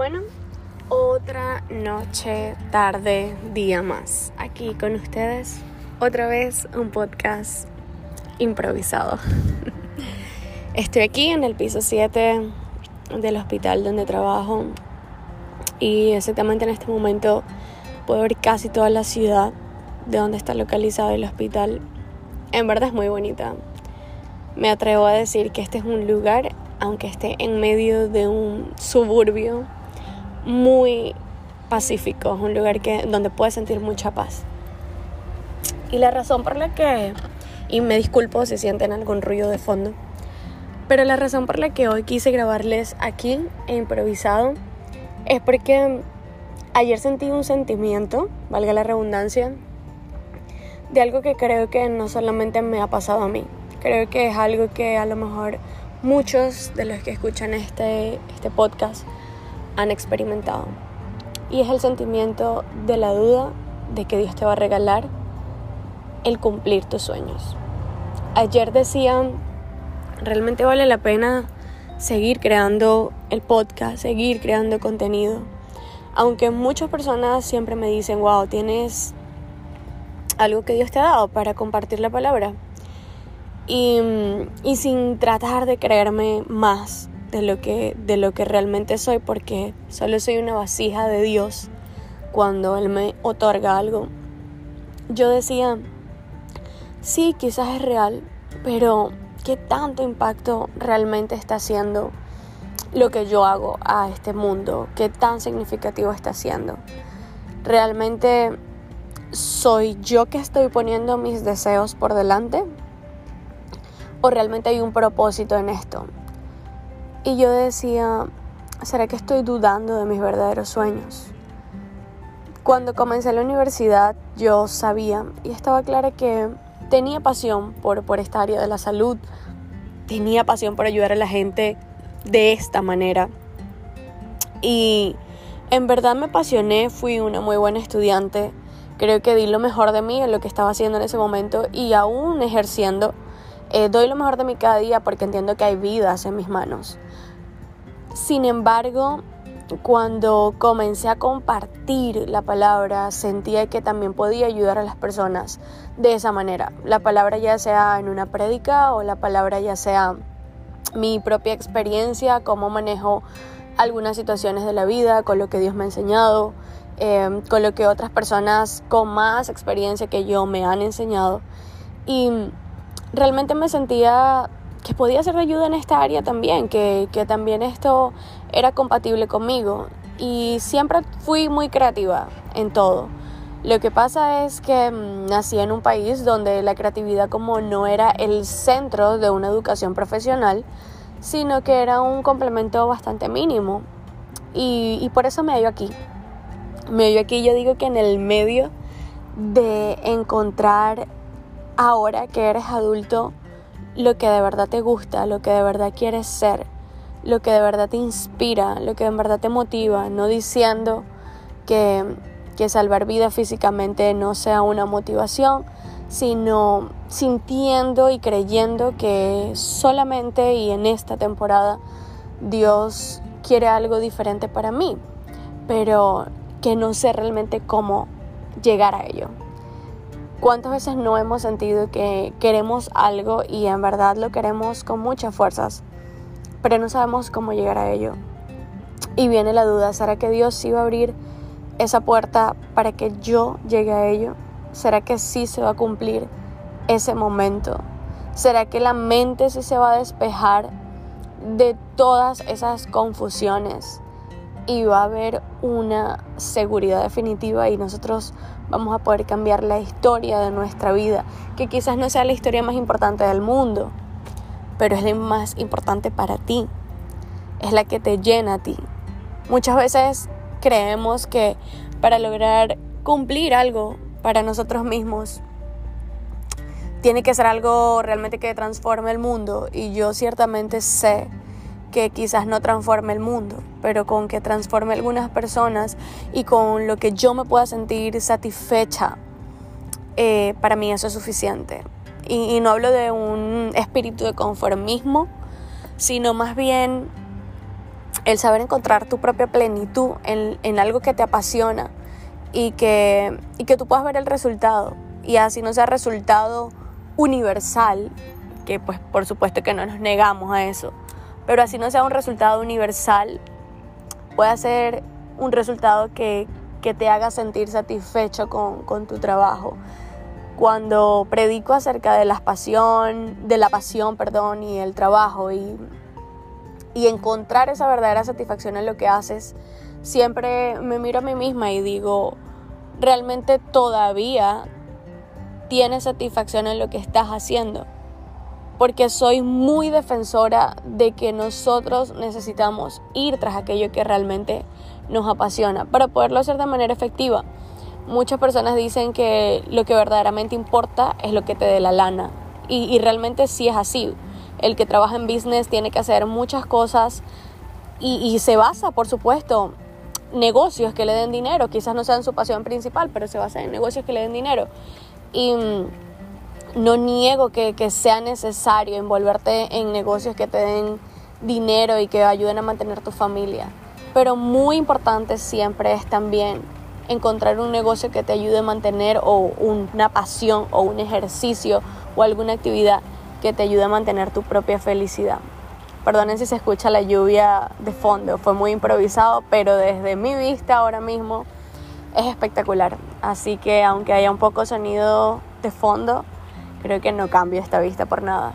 Bueno, otra noche, tarde, día más. Aquí con ustedes, otra vez un podcast improvisado. Estoy aquí en el piso 7 del hospital donde trabajo y exactamente en este momento puedo ver casi toda la ciudad de donde está localizado el hospital. En verdad es muy bonita. Me atrevo a decir que este es un lugar, aunque esté en medio de un suburbio, muy pacífico, es un lugar que, donde puedes sentir mucha paz. Y la razón por la que, y me disculpo si sienten algún ruido de fondo, pero la razón por la que hoy quise grabarles aquí e improvisado es porque ayer sentí un sentimiento, valga la redundancia, de algo que creo que no solamente me ha pasado a mí, creo que es algo que a lo mejor muchos de los que escuchan este, este podcast han experimentado. Y es el sentimiento de la duda de que Dios te va a regalar el cumplir tus sueños. Ayer decían, realmente vale la pena seguir creando el podcast, seguir creando contenido. Aunque muchas personas siempre me dicen, wow, tienes algo que Dios te ha dado para compartir la palabra. Y, y sin tratar de creerme más, de lo que, de lo que realmente soy porque solo soy una vasija de Dios cuando Él me otorga algo. Yo decía, sí, quizás es real, pero ¿qué tanto impacto realmente está haciendo lo que yo hago a este mundo? ¿Qué tan significativo está haciendo? ¿Realmente soy yo que estoy poniendo mis deseos por delante? ¿O realmente hay un propósito en esto? Y yo decía, ¿será que estoy dudando de mis verdaderos sueños? Cuando comencé la universidad yo sabía y estaba clara que tenía pasión por, por esta área de la salud, tenía pasión por ayudar a la gente de esta manera. Y en verdad me apasioné, fui una muy buena estudiante, creo que di lo mejor de mí en lo que estaba haciendo en ese momento y aún ejerciendo, eh, doy lo mejor de mí cada día porque entiendo que hay vidas en mis manos. Sin embargo, cuando comencé a compartir la palabra, sentía que también podía ayudar a las personas de esa manera. La palabra ya sea en una prédica o la palabra ya sea mi propia experiencia, cómo manejo algunas situaciones de la vida, con lo que Dios me ha enseñado, em, con lo que otras personas con más experiencia que yo me han enseñado. Y realmente me sentía que podía ser de ayuda en esta área también, que, que también esto era compatible conmigo. Y siempre fui muy creativa en todo. Lo que pasa es que mm, nací en un país donde la creatividad como no era el centro de una educación profesional, sino que era un complemento bastante mínimo. Y, y por eso me hallo aquí. Me hallo aquí, yo digo que en el medio de encontrar ahora que eres adulto lo que de verdad te gusta, lo que de verdad quieres ser, lo que de verdad te inspira, lo que de verdad te motiva, no diciendo que, que salvar vida físicamente no sea una motivación, sino sintiendo y creyendo que solamente y en esta temporada Dios quiere algo diferente para mí, pero que no sé realmente cómo llegar a ello. ¿Cuántas veces no hemos sentido que queremos algo y en verdad lo queremos con muchas fuerzas, pero no sabemos cómo llegar a ello? Y viene la duda, ¿será que Dios sí va a abrir esa puerta para que yo llegue a ello? ¿Será que sí se va a cumplir ese momento? ¿Será que la mente sí se va a despejar de todas esas confusiones? Y va a haber una seguridad definitiva y nosotros vamos a poder cambiar la historia de nuestra vida, que quizás no sea la historia más importante del mundo, pero es la más importante para ti, es la que te llena a ti. Muchas veces creemos que para lograr cumplir algo para nosotros mismos, tiene que ser algo realmente que transforme el mundo y yo ciertamente sé que quizás no transforme el mundo, pero con que transforme algunas personas y con lo que yo me pueda sentir satisfecha, eh, para mí eso es suficiente. Y, y no hablo de un espíritu de conformismo, sino más bien el saber encontrar tu propia plenitud en, en algo que te apasiona y que, y que tú puedas ver el resultado. Y así no sea resultado universal, que pues por supuesto que no nos negamos a eso, pero así no sea un resultado universal, puede ser un resultado que, que te haga sentir satisfecho con, con, tu trabajo. Cuando predico acerca de la pasión, de la pasión, perdón, y el trabajo y, y encontrar esa verdadera satisfacción en lo que haces, siempre me miro a mí misma y digo, realmente todavía tienes satisfacción en lo que estás haciendo. Porque soy muy defensora de que nosotros necesitamos ir tras aquello que realmente nos apasiona para poderlo hacer de manera efectiva. Muchas personas dicen que lo que verdaderamente importa es lo que te dé la lana. Y, realmente sí es así. El que trabaja en business tiene que hacer muchas cosas y, se basa, por supuesto, negocios que le den dinero. Quizás no sean su pasión principal, pero se basa en negocios que le den dinero. Y mm, no niego que, sea necesario envolverte en negocios que te den dinero y que ayuden a mantener tu familia. Pero muy importante siempre es también encontrar un negocio que te ayude a mantener o una pasión o un ejercicio o alguna actividad que te ayude a mantener tu propia felicidad. Perdonen si se escucha la lluvia de fondo, fue muy improvisado, pero desde mi vista ahora mismo es espectacular. Así que aunque haya un poco sonido de fondo, creo que no cambio esta vista por nada.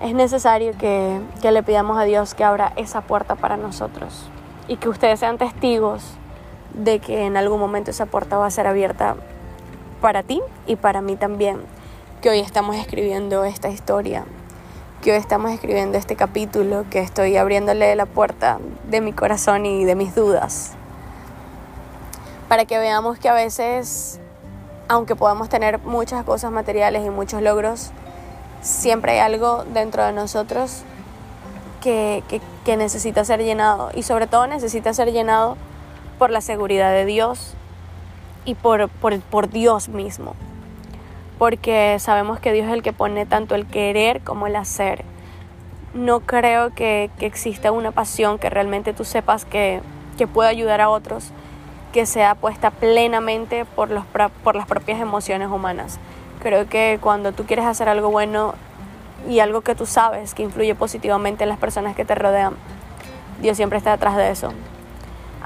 Es necesario que, que le pidamos a Dios que abra esa puerta para nosotros y que ustedes sean testigos de que en algún momento esa puerta va a ser abierta para ti y para mí también, que hoy estamos escribiendo esta historia, que hoy estamos escribiendo este capítulo, que estoy abriéndole la puerta de mi corazón y de mis dudas para que veamos que a veces, aunque podamos tener muchas cosas materiales y muchos logros, siempre hay algo dentro de nosotros que, necesita ser llenado y sobre todo necesita ser llenado por la seguridad de Dios y por, por, Dios mismo. Porque sabemos que Dios es el que pone tanto el querer como el hacer. No creo que, exista una pasión que realmente tú sepas que, que pueda ayudar a otros que sea puesta plenamente por, los, por las propias emociones humanas. Creo que cuando tú quieres hacer algo bueno y algo que tú sabes que influye positivamente en las personas que te rodean, Dios siempre está detrás de eso.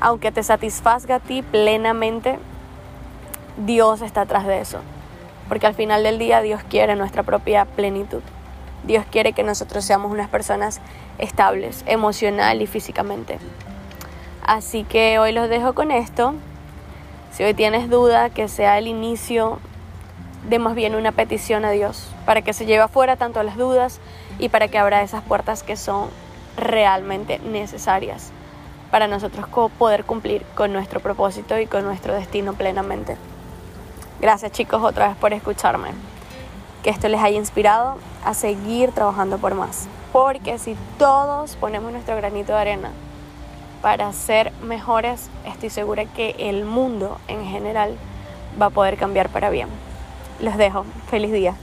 Aunque te satisfazga a ti plenamente, Dios está atrás de eso. Porque al final del día Dios quiere nuestra propia plenitud. Dios quiere que nosotros seamos unas personas estables, emocional y físicamente. Así que hoy los dejo con esto. Si hoy tienes duda, que sea el inicio de más bien una petición a Dios, para que se lleve afuera tanto las dudas y para que abra esas puertas que son realmente necesarias para nosotros poder cumplir con nuestro propósito y con nuestro destino plenamente. Gracias chicos otra vez por escucharme. Que esto les haya inspirado a seguir trabajando por más. Porque si todos ponemos nuestro granito de arena, para ser mejores, estoy segura que el mundo en general va a poder cambiar para bien. Los dejo. Feliz día.